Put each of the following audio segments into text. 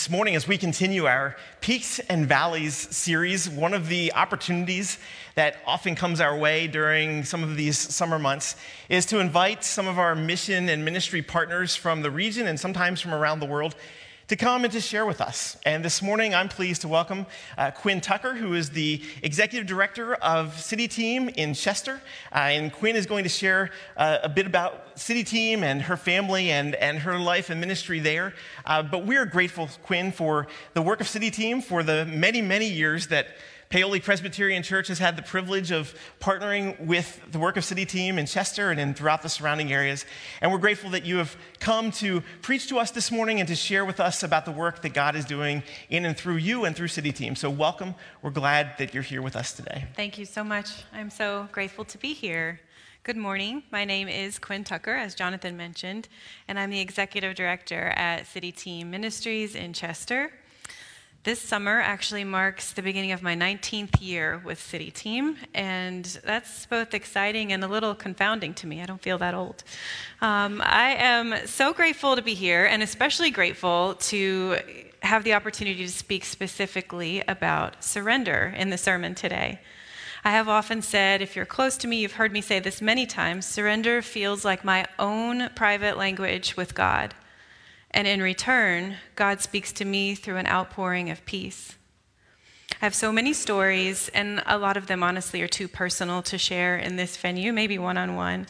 this morning, as we continue our Peaks and Valleys series, one of the opportunities that often comes our way during some of these summer months is to invite some of our mission and ministry partners from the region and sometimes from around the world to come and to share with us. And this morning, I'm pleased to welcome uh, Quinn Tucker, who is the executive director of City Team in Chester. Uh, and Quinn is going to share uh, a bit about City Team and her family and, and her life and ministry there. Uh, but we're grateful, Quinn, for the work of City Team, for the many, many years that Paoli Presbyterian Church has had the privilege of partnering with the work of City Team in Chester and in throughout the surrounding areas. And we're grateful that you have come to preach to us this morning and to share with us about the work that God is doing in and through you and through City Team. So, welcome. We're glad that you're here with us today. Thank you so much. I'm so grateful to be here. Good morning. My name is Quinn Tucker, as Jonathan mentioned, and I'm the executive director at City Team Ministries in Chester. This summer actually marks the beginning of my 19th year with City Team, and that's both exciting and a little confounding to me. I don't feel that old. Um, I am so grateful to be here, and especially grateful to have the opportunity to speak specifically about surrender in the sermon today. I have often said, if you're close to me, you've heard me say this many times surrender feels like my own private language with God. And in return, God speaks to me through an outpouring of peace. I have so many stories, and a lot of them honestly are too personal to share in this venue, maybe one on one,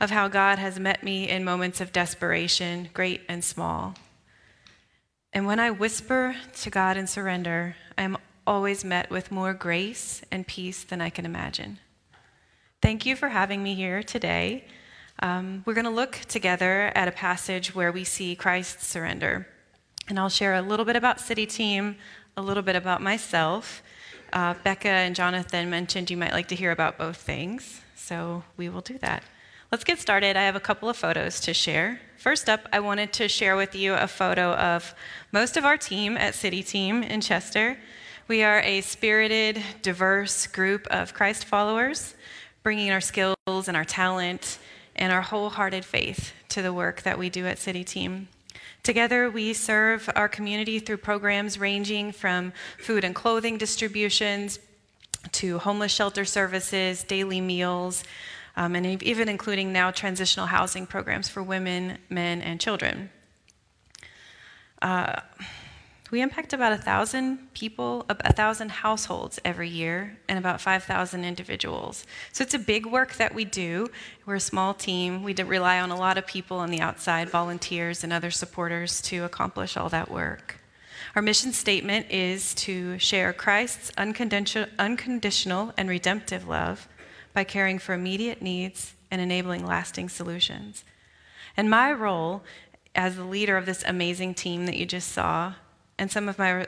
of how God has met me in moments of desperation, great and small. And when I whisper to God in surrender, I am always met with more grace and peace than I can imagine. Thank you for having me here today. Um, we're going to look together at a passage where we see Christ's surrender. And I'll share a little bit about City Team, a little bit about myself. Uh, Becca and Jonathan mentioned you might like to hear about both things, so we will do that. Let's get started. I have a couple of photos to share. First up, I wanted to share with you a photo of most of our team at City Team in Chester. We are a spirited, diverse group of Christ followers, bringing our skills and our talent and our wholehearted faith to the work that we do at City Team. Together, we serve our community through programs ranging from food and clothing distributions to homeless shelter services, daily meals, um, and even including now transitional housing programs for women, men, and children. Uh, we impact about a thousand people, a thousand households every year, and about 5,000 individuals. So it's a big work that we do. We're a small team. We rely on a lot of people on the outside, volunteers and other supporters, to accomplish all that work. Our mission statement is to share Christ's unconditional and redemptive love by caring for immediate needs and enabling lasting solutions. And my role as the leader of this amazing team that you just saw and some of my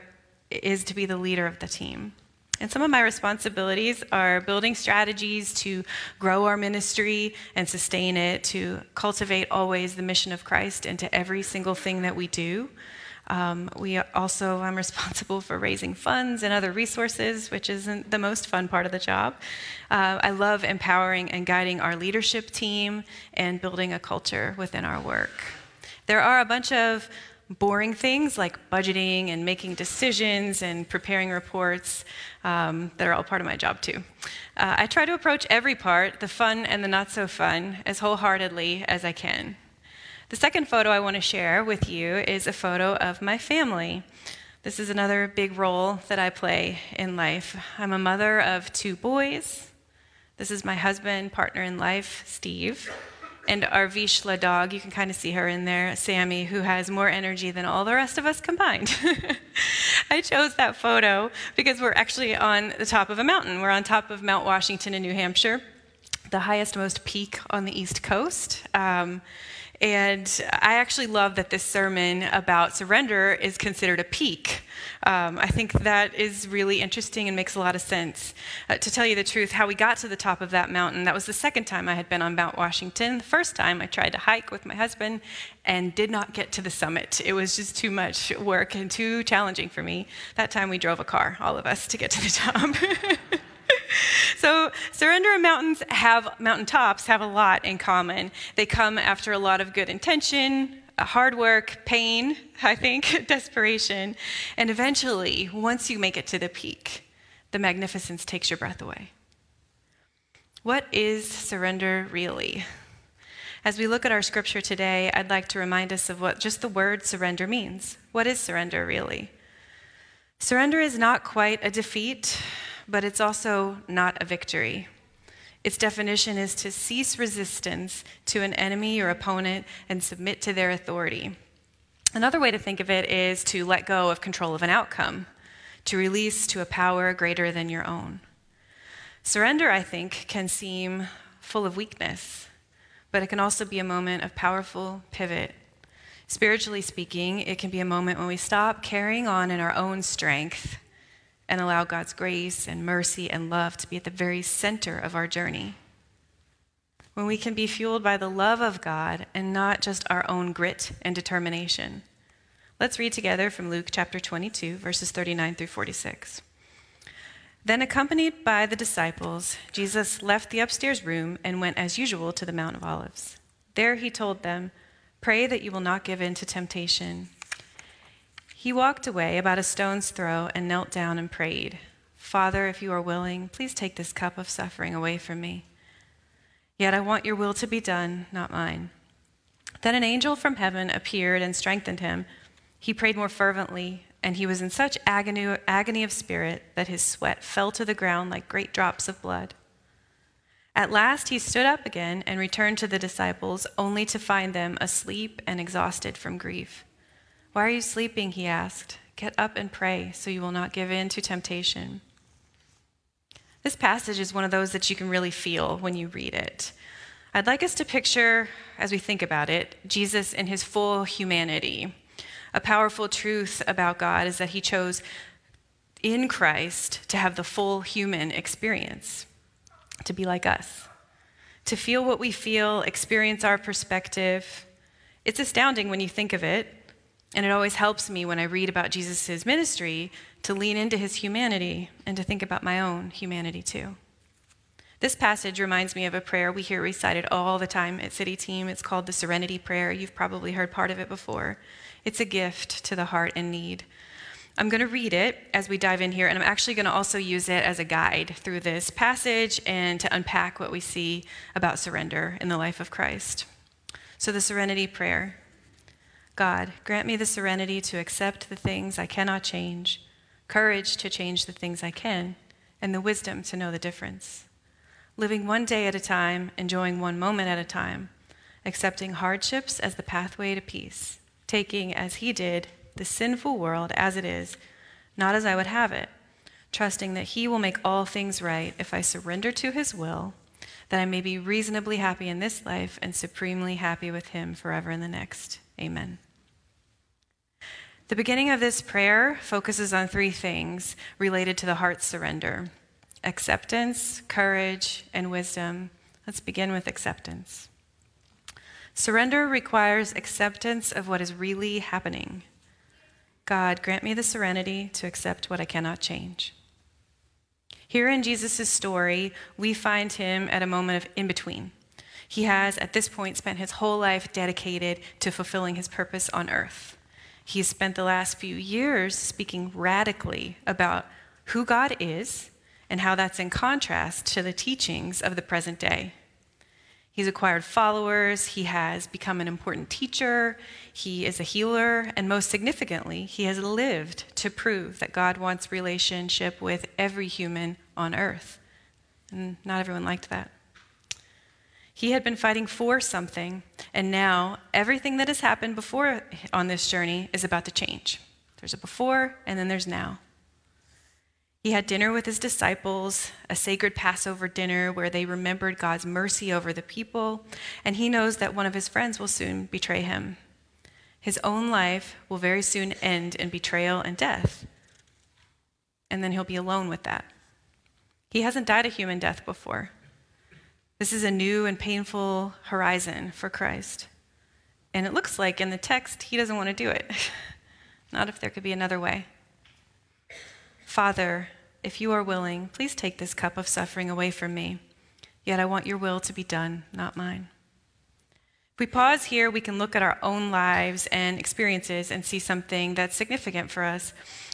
is to be the leader of the team. And some of my responsibilities are building strategies to grow our ministry and sustain it, to cultivate always the mission of Christ into every single thing that we do. Um, we also, I'm responsible for raising funds and other resources, which isn't the most fun part of the job. Uh, I love empowering and guiding our leadership team and building a culture within our work. There are a bunch of boring things like budgeting and making decisions and preparing reports um, that are all part of my job too. Uh, I try to approach every part, the fun and the not so fun, as wholeheartedly as I can. The second photo I want to share with you is a photo of my family. This is another big role that I play in life. I'm a mother of two boys. This is my husband, partner in life, Steve and our Vizsla dog, you can kind of see her in there, Sammy, who has more energy than all the rest of us combined. I chose that photo because we're actually on the top of a mountain. We're on top of Mount Washington in New Hampshire, the highest, most peak on the East Coast. Um, and I actually love that this sermon about surrender is considered a peak. Um, I think that is really interesting and makes a lot of sense. Uh, to tell you the truth, how we got to the top of that mountain, that was the second time I had been on Mount Washington. The first time I tried to hike with my husband and did not get to the summit. It was just too much work and too challenging for me. That time we drove a car, all of us, to get to the top. so surrender and mountains have mountaintops have a lot in common. They come after a lot of good intention, uh, hard work, pain, I think, desperation, and eventually, once you make it to the peak, the magnificence takes your breath away. What is surrender really? As we look at our scripture today, I'd like to remind us of what just the word surrender means. What is surrender really? Surrender is not quite a defeat, but it's also not a victory. Its definition is to cease resistance to an enemy or opponent and submit to their authority. Another way to think of it is to let go of control of an outcome, to release to a power greater than your own. Surrender, I think, can seem full of weakness, but it can also be a moment of powerful pivot. Spiritually speaking, it can be a moment when we stop carrying on in our own strength and allow God's grace and mercy and love to be at the very center of our journey. When we can be fueled by the love of God and not just our own grit and determination. Let's read together from Luke chapter 22, verses 39 through 46. Then, accompanied by the disciples, Jesus left the upstairs room and went as usual to the Mount of Olives. There he told them, Pray that you will not give in to temptation. He walked away about a stone's throw and knelt down and prayed, Father, if you are willing, please take this cup of suffering away from me. Yet I want your will to be done, not mine. Then an angel from heaven appeared and strengthened him. He prayed more fervently, and he was in such agony, agony of spirit that his sweat fell to the ground like great drops of blood. At last he stood up again and returned to the disciples, only to find them asleep and exhausted from grief. Why are you sleeping? He asked. Get up and pray so you will not give in to temptation. This passage is one of those that you can really feel when you read it. I'd like us to picture, as we think about it, Jesus in his full humanity. A powerful truth about God is that he chose in Christ to have the full human experience, to be like us, to feel what we feel, experience our perspective. It's astounding when you think of it, and it always helps me when I read about Jesus' ministry to lean into his humanity and to think about my own humanity too. This passage reminds me of a prayer we hear recited all the time at City Team. It's called the Serenity Prayer. You've probably heard part of it before. It's a gift to the heart in need. I'm going to read it as we dive in here, and I'm actually going to also use it as a guide through this passage and to unpack what we see about surrender in the life of Christ. So, the Serenity Prayer. God, grant me the serenity to accept the things I cannot change, courage to change the things I can, and the wisdom to know the difference. Living one day at a time, enjoying one moment at a time, accepting hardships as the pathway to peace, taking, as He did, the sinful world as it is, not as I would have it, trusting that He will make all things right if I surrender to His will, that I may be reasonably happy in this life and supremely happy with Him forever in the next. Amen. The beginning of this prayer focuses on three things related to the heart's surrender acceptance, courage, and wisdom. Let's begin with acceptance. Surrender requires acceptance of what is really happening. God, grant me the serenity to accept what I cannot change. Here in Jesus' story, we find him at a moment of in between. He has, at this point, spent his whole life dedicated to fulfilling his purpose on earth. He's spent the last few years speaking radically about who God is and how that's in contrast to the teachings of the present day. He's acquired followers, he has become an important teacher, he is a healer, and most significantly, he has lived to prove that God wants relationship with every human on earth. And not everyone liked that. He had been fighting for something, and now everything that has happened before on this journey is about to change. There's a before, and then there's now. He had dinner with his disciples, a sacred Passover dinner where they remembered God's mercy over the people, and he knows that one of his friends will soon betray him. His own life will very soon end in betrayal and death, and then he'll be alone with that. He hasn't died a human death before. This is a new and painful horizon for Christ. And it looks like in the text, he doesn't want to do it. Not if there could be another way. Father, if you are willing, please take this cup of suffering away from me. Yet I want your will to be done, not mine. If we pause here, we can look at our own lives and experiences and see something that's significant for us.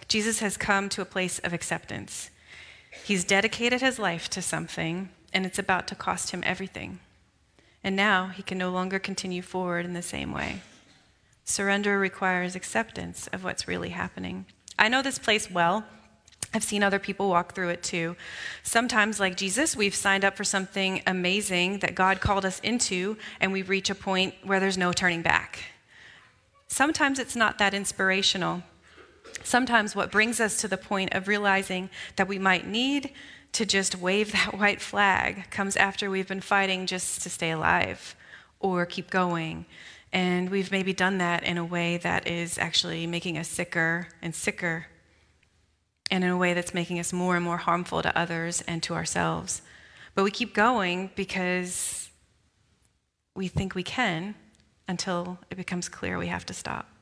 Jesus has come to a place of acceptance. He's dedicated his life to something, and it's about to cost him everything. And now he can no longer continue forward in the same way. Surrender requires acceptance of what's really happening. I know this place well. I've seen other people walk through it too. Sometimes, like Jesus, we've signed up for something amazing that God called us into, and we reach a point where there's no turning back. Sometimes it's not that inspirational. Sometimes what brings us to the point of realizing that we might need to just wave that white flag comes after we've been fighting just to stay alive or keep going. And we've maybe done that in a way that is actually making us sicker and sicker, and in a way that's making us more and more harmful to others and to ourselves. But we keep going because we think we can until it becomes clear we have to stop.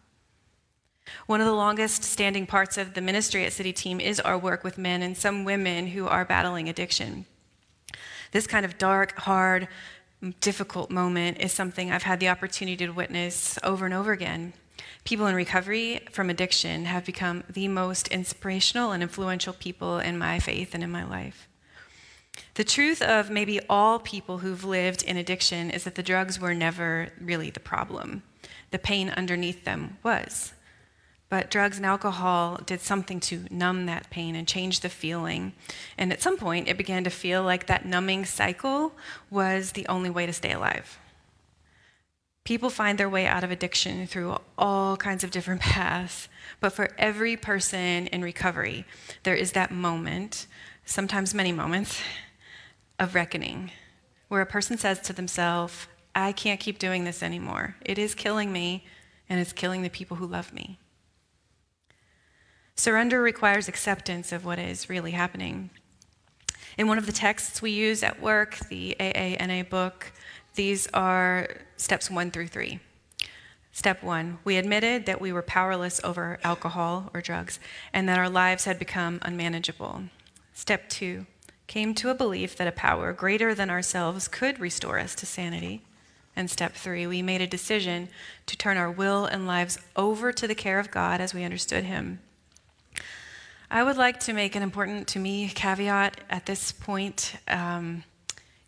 One of the longest standing parts of the ministry at City Team is our work with men and some women who are battling addiction. This kind of dark, hard, difficult moment is something I've had the opportunity to witness over and over again. People in recovery from addiction have become the most inspirational and influential people in my faith and in my life. The truth of maybe all people who've lived in addiction is that the drugs were never really the problem. The pain underneath them was. But drugs and alcohol did something to numb that pain and change the feeling. And at some point, it began to feel like that numbing cycle was the only way to stay alive. People find their way out of addiction through all kinds of different paths. But for every person in recovery, there is that moment, sometimes many moments, of reckoning, where a person says to themselves, I can't keep doing this anymore. It is killing me, and it's killing the people who love me. Surrender requires acceptance of what is really happening. In one of the texts we use at work, the AANA book, these are steps one through three. Step one, we admitted that we were powerless over alcohol or drugs and that our lives had become unmanageable. Step two, came to a belief that a power greater than ourselves could restore us to sanity. And step three, we made a decision to turn our will and lives over to the care of God as we understood Him I would like to make an important to me caveat at this point. Um,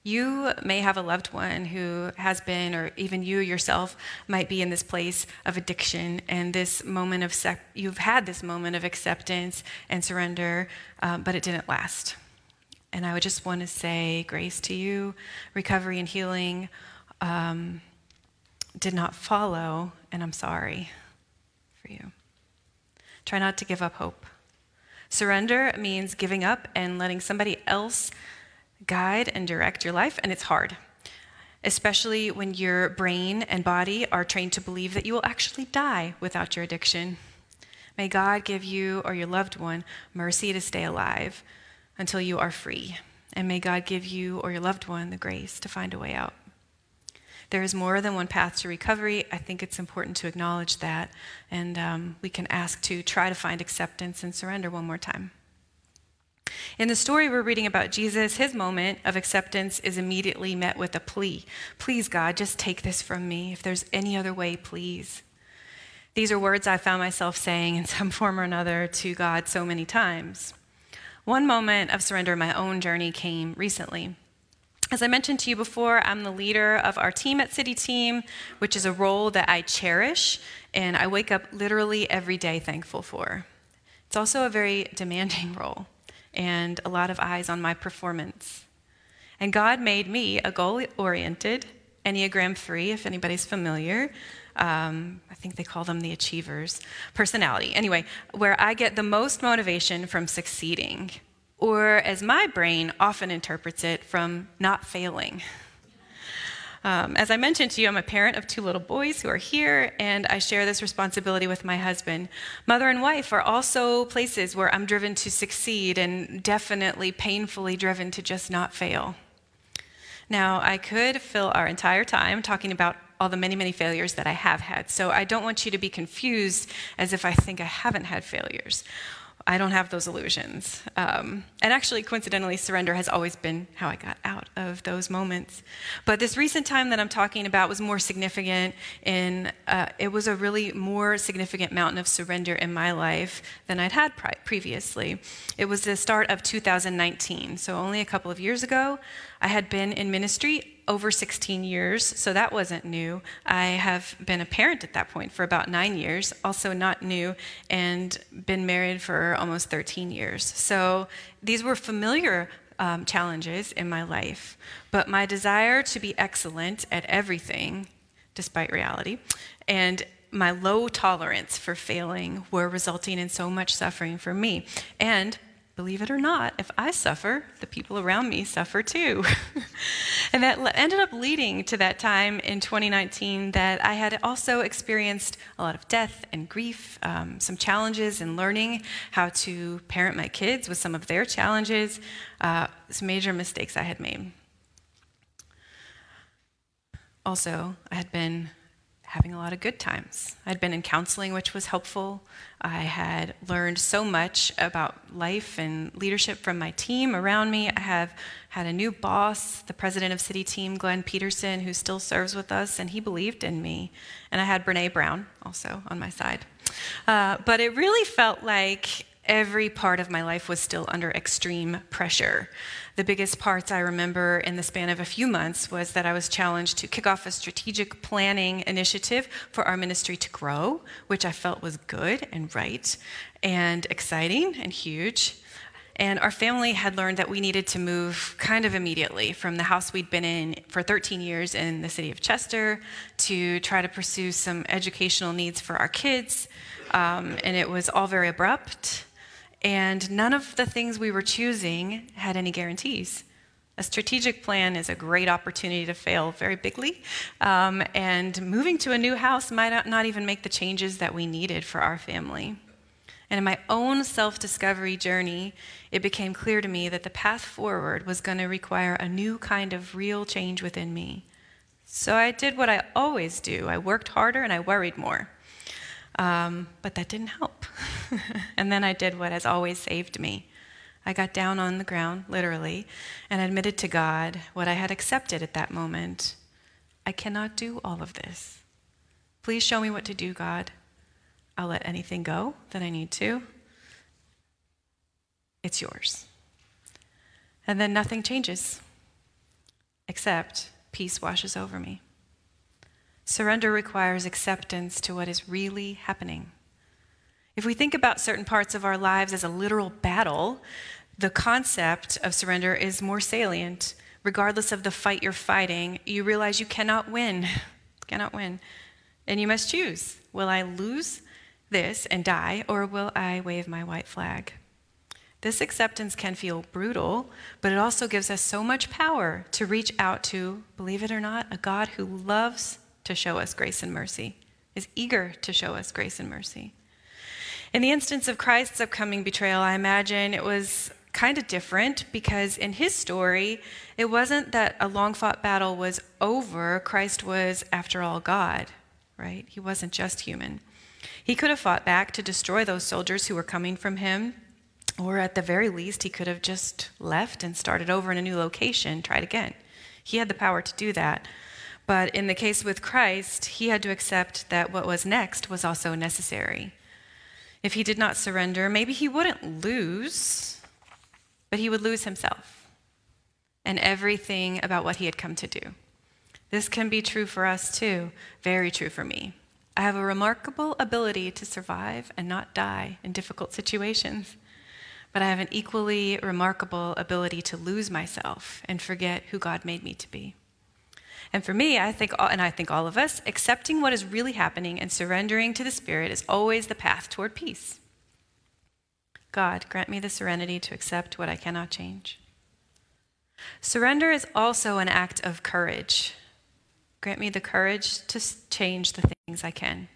you may have a loved one who has been, or even you yourself might be in this place of addiction, and this moment of sec- you've had this moment of acceptance and surrender, um, but it didn't last. And I would just want to say grace to you. Recovery and healing um, did not follow, and I'm sorry for you. Try not to give up hope. Surrender means giving up and letting somebody else guide and direct your life, and it's hard, especially when your brain and body are trained to believe that you will actually die without your addiction. May God give you or your loved one mercy to stay alive until you are free. And may God give you or your loved one the grace to find a way out. There is more than one path to recovery. I think it's important to acknowledge that. And um, we can ask to try to find acceptance and surrender one more time. In the story we're reading about Jesus, his moment of acceptance is immediately met with a plea Please, God, just take this from me. If there's any other way, please. These are words I found myself saying in some form or another to God so many times. One moment of surrender in my own journey came recently. As I mentioned to you before, I'm the leader of our team at City Team, which is a role that I cherish and I wake up literally every day thankful for. It's also a very demanding role and a lot of eyes on my performance. And God made me a goal oriented, Enneagram 3, if anybody's familiar. Um, I think they call them the achievers personality. Anyway, where I get the most motivation from succeeding or as my brain often interprets it, from not failing. Um, as I mentioned to you, I'm a parent of two little boys who are here, and I share this responsibility with my husband. Mother and wife are also places where I'm driven to succeed and definitely painfully driven to just not fail. Now, I could fill our entire time talking about all the many, many failures that I have had, so I don't want you to be confused as if I think I haven't had failures. I don't have those illusions. Um, and actually, coincidentally, surrender has always been how I got out of those moments. But this recent time that I'm talking about was more significant, in uh, it was a really more significant mountain of surrender in my life than I'd had previously. It was the start of 2019, so only a couple of years ago. I had been in ministry over 16 years, so that wasn't new. I have been a parent at that point for about nine years, also not new, and been married for almost 13 years. So these were familiar um, challenges in my life, but my desire to be excellent at everything, despite reality, and my low tolerance for failing were resulting in so much suffering for me. And believe it or not, if I suffer, the people around me suffer too. and that ended up leading to that time in 2019 that I had also experienced a lot of death and grief, um, some challenges in learning how to parent my kids with some of their challenges, uh, some major mistakes I had made. Also, I had been having a lot of good times. I'd been in counseling, which was helpful. I had learned so much about life and leadership from my team around me. I have had a new boss, the president of City Team, Glenn Peterson, who still serves with us, and he believed in me. And I had Brene Brown also on my side. Uh, but it really felt like every part of my life was still under extreme pressure. The biggest parts I remember in the span of a few months was that I was challenged to kick off a strategic planning initiative for our ministry to grow, which I felt was good and right and exciting and huge. And our family had learned that we needed to move kind of immediately from the house we'd been in for 13 years in the city of Chester to try to pursue some educational needs for our kids. Um, and it was all very abrupt. And none of the things we were choosing had any guarantees. A strategic plan is a great opportunity to fail very bigly. Um, and moving to a new house might not even make the changes that we needed for our family. And in my own self discovery journey, it became clear to me that the path forward was going to require a new kind of real change within me. So I did what I always do I worked harder and I worried more. Um, but that didn't help. and then I did what has always saved me. I got down on the ground, literally, and admitted to God what I had accepted at that moment. I cannot do all of this. Please show me what to do, God. I'll let anything go that I need to. It's yours. And then nothing changes, except peace washes over me. Surrender requires acceptance to what is really happening. If we think about certain parts of our lives as a literal battle, the concept of surrender is more salient. Regardless of the fight you're fighting, you realize you cannot win. cannot win. And you must choose will I lose this and die, or will I wave my white flag? This acceptance can feel brutal, but it also gives us so much power to reach out to, believe it or not, a God who loves to show us grace and mercy, is eager to show us grace and mercy. In the instance of Christ's upcoming betrayal, I imagine it was kind of different because in his story, it wasn't that a long fought battle was over. Christ was, after all, God, right? He wasn't just human. He could have fought back to destroy those soldiers who were coming from him, or at the very least, he could have just left and started over in a new location, tried again. He had the power to do that. But in the case with Christ, he had to accept that what was next was also necessary. If he did not surrender, maybe he wouldn't lose, but he would lose himself and everything about what he had come to do. This can be true for us too, very true for me. I have a remarkable ability to survive and not die in difficult situations, but I have an equally remarkable ability to lose myself and forget who God made me to be. And for me, I think, and I think all of us, accepting what is really happening and surrendering to the Spirit is always the path toward peace. God, grant me the serenity to accept what I cannot change. Surrender is also an act of courage. Grant me the courage to change the things I can.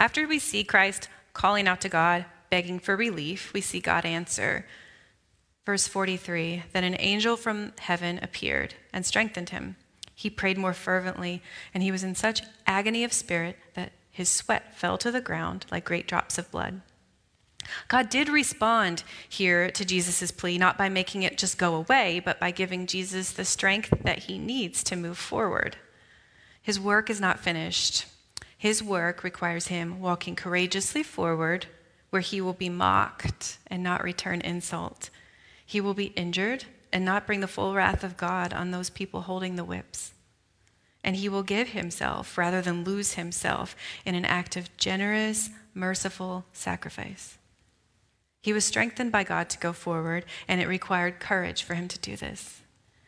After we see Christ calling out to God, begging for relief, we see God answer. Verse 43 Then an angel from heaven appeared and strengthened him. He prayed more fervently, and he was in such agony of spirit that his sweat fell to the ground like great drops of blood. God did respond here to Jesus' plea, not by making it just go away, but by giving Jesus the strength that he needs to move forward. His work is not finished. His work requires him walking courageously forward, where he will be mocked and not return insult. He will be injured and not bring the full wrath of God on those people holding the whips. And he will give himself rather than lose himself in an act of generous, merciful sacrifice. He was strengthened by God to go forward, and it required courage for him to do this.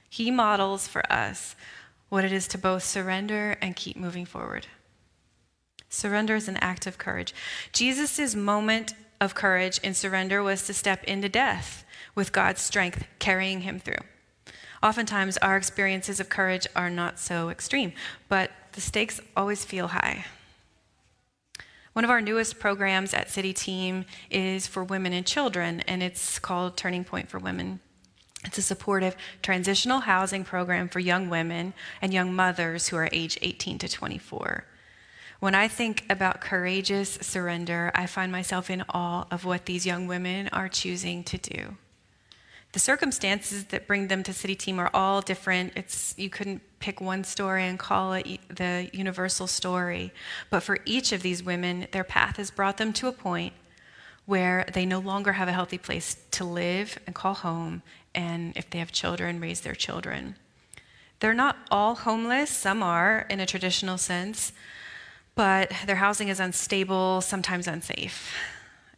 He models for us what it is to both surrender and keep moving forward. Surrender is an act of courage. Jesus' moment of courage in surrender was to step into death with God's strength carrying him through. Oftentimes, our experiences of courage are not so extreme, but the stakes always feel high. One of our newest programs at City Team is for women and children, and it's called Turning Point for Women. It's a supportive transitional housing program for young women and young mothers who are age 18 to 24. When I think about courageous surrender, I find myself in awe of what these young women are choosing to do. The circumstances that bring them to City Team are all different. It's, you couldn't pick one story and call it the universal story. But for each of these women, their path has brought them to a point where they no longer have a healthy place to live and call home, and if they have children, raise their children. They're not all homeless, some are in a traditional sense, but their housing is unstable, sometimes unsafe.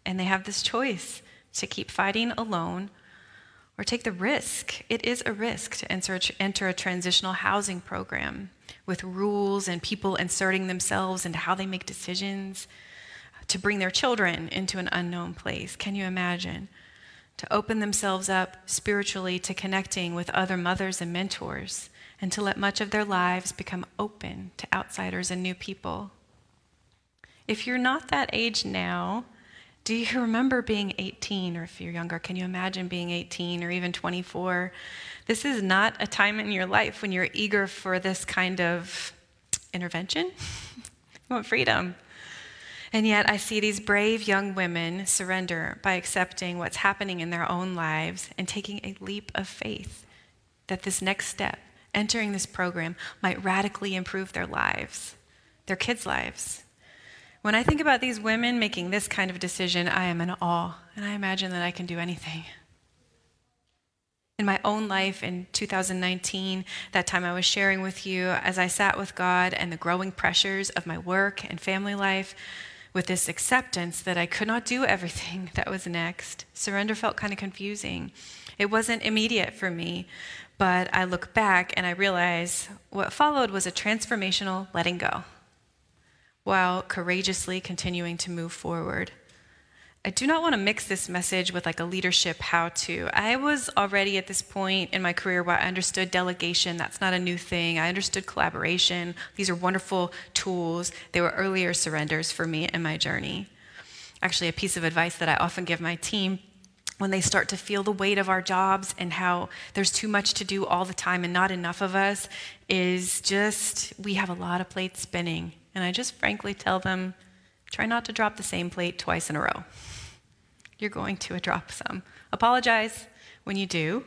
And they have this choice to keep fighting alone or take the risk. It is a risk to enter, enter a transitional housing program with rules and people inserting themselves into how they make decisions uh, to bring their children into an unknown place. Can you imagine? To open themselves up spiritually to connecting with other mothers and mentors, and to let much of their lives become open to outsiders and new people. If you're not that age now, do you remember being 18, or if you're younger, can you imagine being 18 or even 24? This is not a time in your life when you're eager for this kind of intervention. you want freedom. And yet, I see these brave young women surrender by accepting what's happening in their own lives and taking a leap of faith that this next step, entering this program, might radically improve their lives, their kids' lives, when I think about these women making this kind of decision, I am in awe, and I imagine that I can do anything. In my own life in 2019, that time I was sharing with you, as I sat with God and the growing pressures of my work and family life, with this acceptance that I could not do everything that was next, surrender felt kind of confusing. It wasn't immediate for me, but I look back and I realize what followed was a transformational letting go while courageously continuing to move forward. I do not want to mix this message with like a leadership how to. I was already at this point in my career where I understood delegation. That's not a new thing. I understood collaboration. These are wonderful tools. They were earlier surrenders for me in my journey. Actually, a piece of advice that I often give my team when they start to feel the weight of our jobs and how there's too much to do all the time and not enough of us is just we have a lot of plates spinning and I just frankly tell them try not to drop the same plate twice in a row. You're going to drop some. Apologize when you do,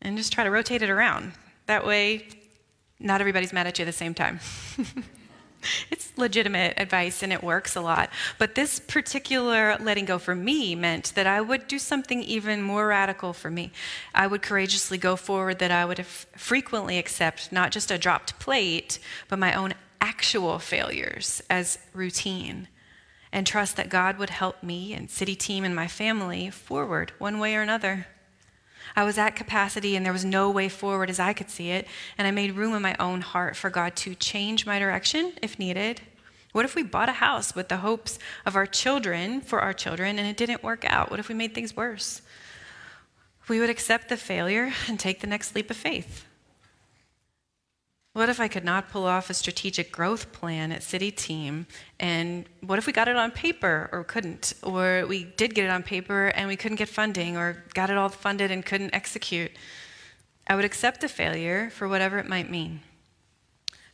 and just try to rotate it around. That way, not everybody's mad at you at the same time. it's legitimate advice and it works a lot. But this particular letting go for me meant that I would do something even more radical for me. I would courageously go forward, that I would frequently accept not just a dropped plate, but my own actual failures as routine and trust that God would help me and city team and my family forward one way or another. I was at capacity and there was no way forward as I could see it, and I made room in my own heart for God to change my direction if needed. What if we bought a house with the hopes of our children for our children and it didn't work out? What if we made things worse? We would accept the failure and take the next leap of faith. What if I could not pull off a strategic growth plan at City Team? And what if we got it on paper or couldn't? Or we did get it on paper and we couldn't get funding or got it all funded and couldn't execute? I would accept the failure for whatever it might mean.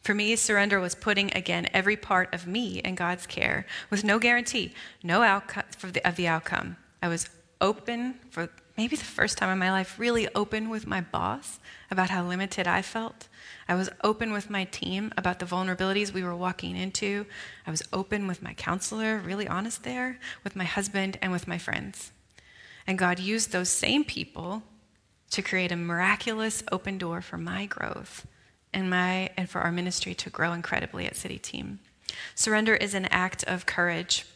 For me, surrender was putting again every part of me in God's care with no guarantee, no outcome, the, of the outcome. I was open for maybe the first time in my life, really open with my boss about how limited I felt. I was open with my team about the vulnerabilities we were walking into. I was open with my counselor, really honest there, with my husband, and with my friends. And God used those same people to create a miraculous open door for my growth and, my, and for our ministry to grow incredibly at City Team. Surrender is an act of courage.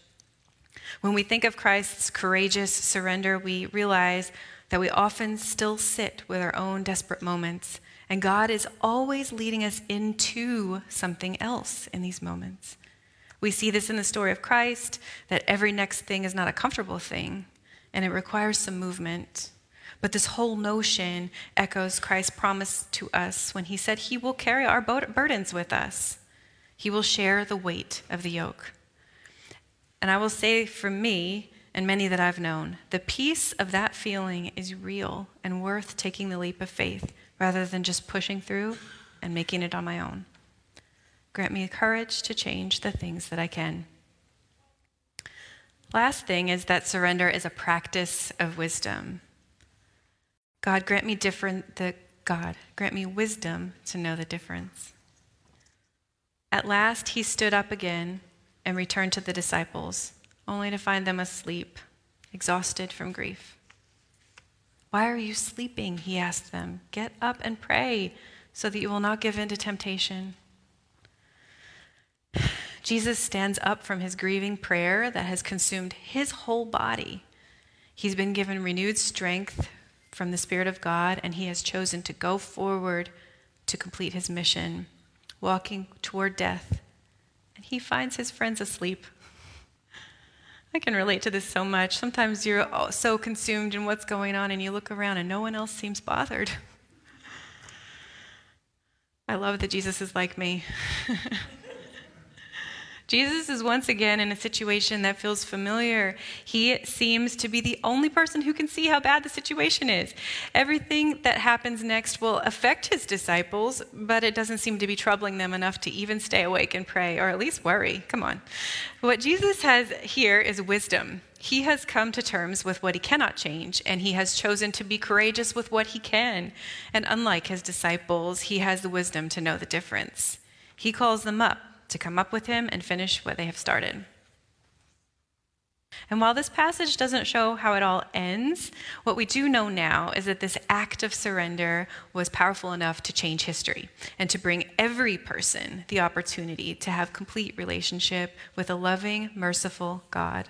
When we think of Christ's courageous surrender, we realize that we often still sit with our own desperate moments, and God is always leading us into something else in these moments. We see this in the story of Christ that every next thing is not a comfortable thing, and it requires some movement. But this whole notion echoes Christ's promise to us when he said he will carry our burdens with us. He will share the weight of the yoke. And I will say for me and many that I've known, the peace of that feeling is real and worth taking the leap of faith rather than just pushing through and making it on my own. Grant me courage to change the things that I can. Last thing is that surrender is a practice of wisdom. God, grant me different the God, grant me wisdom to know the difference. At last he stood up again and returned to the disciples, only to find them asleep, exhausted from grief. Why are you sleeping? He asked them. Get up and pray so that you will not give in to temptation. Jesus stands up from his grieving prayer that has consumed his whole body. He's been given renewed strength from the Spirit of God, and he has chosen to go forward to complete his mission walking toward death, and he finds his friends asleep. I can relate to this so much. Sometimes you're so consumed in what's going on, and you look around and no one else seems bothered. I love that Jesus is like me. Jesus is once again in a situation that feels familiar. He seems to be the only person who can see how bad the situation is. Everything that happens next will affect his disciples, but it doesn't seem to be troubling them enough to even stay awake and pray, or at least worry. Come on. What Jesus has here is wisdom. He has come to terms with what he cannot change, and he has chosen to be courageous with what he can. And unlike his disciples, he has the wisdom to know the difference. He calls them up to come up with him and finish what they have started. And while this passage doesn't show how it all ends, what we do know now is that this act of surrender was powerful enough to change history and to bring every person the opportunity to have complete relationship with a loving, merciful God.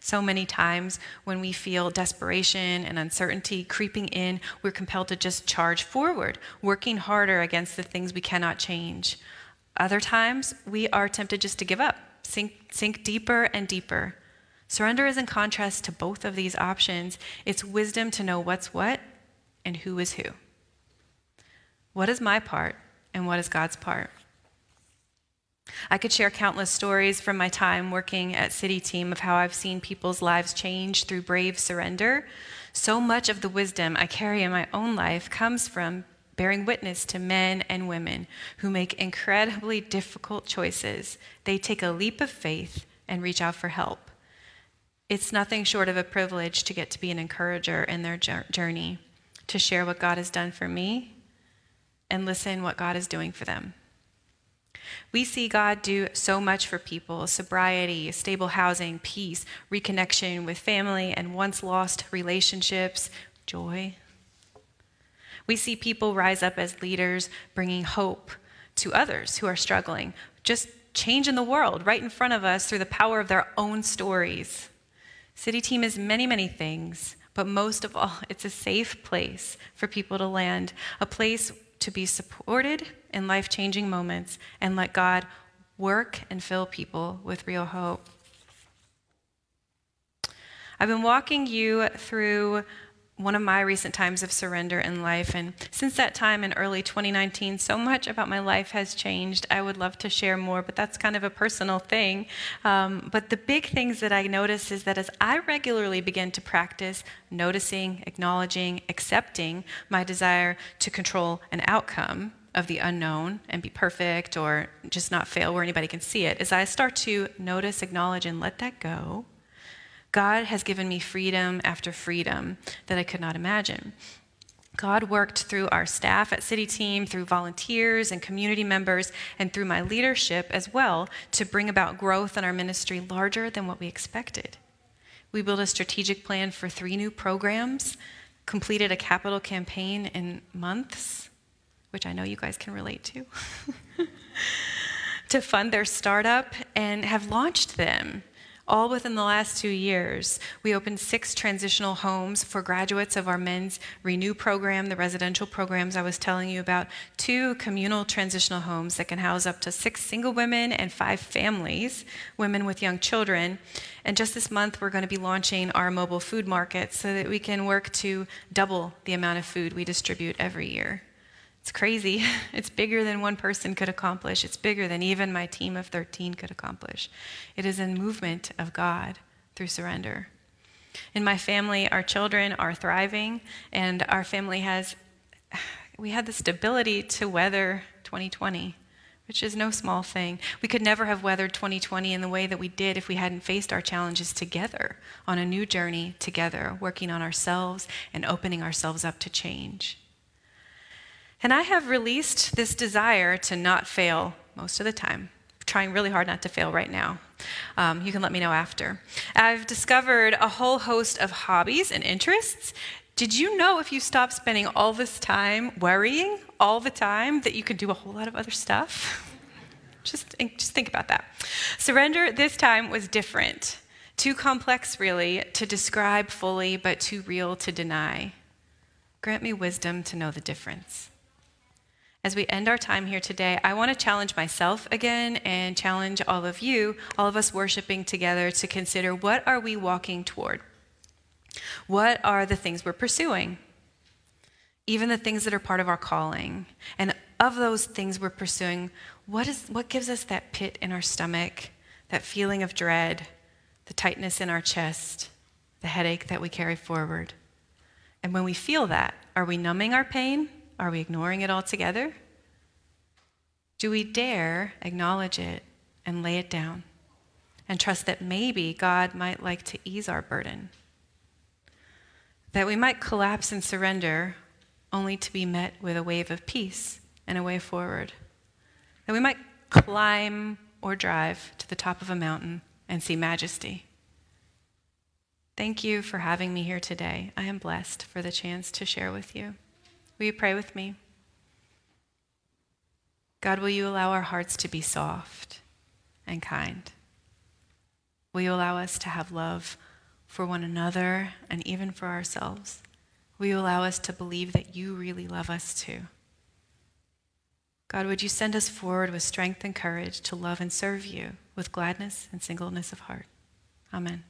So many times when we feel desperation and uncertainty creeping in, we're compelled to just charge forward, working harder against the things we cannot change, other times, we are tempted just to give up, sink, sink deeper and deeper. Surrender is in contrast to both of these options. It's wisdom to know what's what and who is who. What is my part and what is God's part? I could share countless stories from my time working at City Team of how I've seen people's lives change through brave surrender. So much of the wisdom I carry in my own life comes from bearing witness to men and women who make incredibly difficult choices. They take a leap of faith and reach out for help. It's nothing short of a privilege to get to be an encourager in their journey, to share what God has done for me and listen what God is doing for them. We see God do so much for people sobriety, stable housing, peace, reconnection with family and once lost relationships, joy, we see people rise up as leaders, bringing hope to others who are struggling, just changing the world right in front of us through the power of their own stories. City Team is many, many things, but most of all, it's a safe place for people to land, a place to be supported in life changing moments and let God work and fill people with real hope. I've been walking you through one of my recent times of surrender in life. And since that time in early 2019, so much about my life has changed. I would love to share more, but that's kind of a personal thing. Um, but the big things that I notice is that as I regularly begin to practice noticing, acknowledging, accepting my desire to control an outcome, of the unknown and be perfect or just not fail where anybody can see it, as I start to notice, acknowledge, and let that go, God has given me freedom after freedom that I could not imagine. God worked through our staff at City Team, through volunteers and community members, and through my leadership as well to bring about growth in our ministry larger than what we expected. We built a strategic plan for three new programs, completed a capital campaign in months, which I know you guys can relate to, to fund their startup, and have launched them all within the last two years. We opened six transitional homes for graduates of our men's Renew program, the residential programs I was telling you about, two communal transitional homes that can house up to six single women and five families, women with young children. And just this month, we're going to be launching our mobile food market so that we can work to double the amount of food we distribute every year. It's crazy. It's bigger than one person could accomplish. It's bigger than even my team of 13 could accomplish. It is a movement of God through surrender. In my family, our children are thriving, and our family has, we had the stability to weather 2020, which is no small thing. We could never have weathered 2020 in the way that we did if we hadn't faced our challenges together on a new journey together, working on ourselves and opening ourselves up to change. And I have released this desire to not fail most of the time. I'm trying really hard not to fail right now. Um, you can let me know after. I've discovered a whole host of hobbies and interests. Did you know if you stop spending all this time worrying all the time that you could do a whole lot of other stuff? just, just think about that. Surrender this time was different. Too complex, really, to describe fully, but too real to deny. Grant me wisdom to know the difference as we end our time here today, I want to challenge myself again and challenge all of you, all of us worshiping together, to consider what are we walking toward? What are the things we're pursuing? Even the things that are part of our calling. And of those things we're pursuing, what, is, what gives us that pit in our stomach, that feeling of dread, the tightness in our chest, the headache that we carry forward? And when we feel that, are we numbing our pain? Are we ignoring it altogether? Do we dare acknowledge it and lay it down and trust that maybe God might like to ease our burden? That we might collapse and surrender only to be met with a wave of peace and a way forward? That we might climb or drive to the top of a mountain and see majesty? Thank you for having me here today. I am blessed for the chance to share with you. Will you pray with me? God, will you allow our hearts to be soft and kind? Will you allow us to have love for one another and even for ourselves? Will you allow us to believe that you really love us too? God, would you send us forward with strength and courage to love and serve you with gladness and singleness of heart? Amen.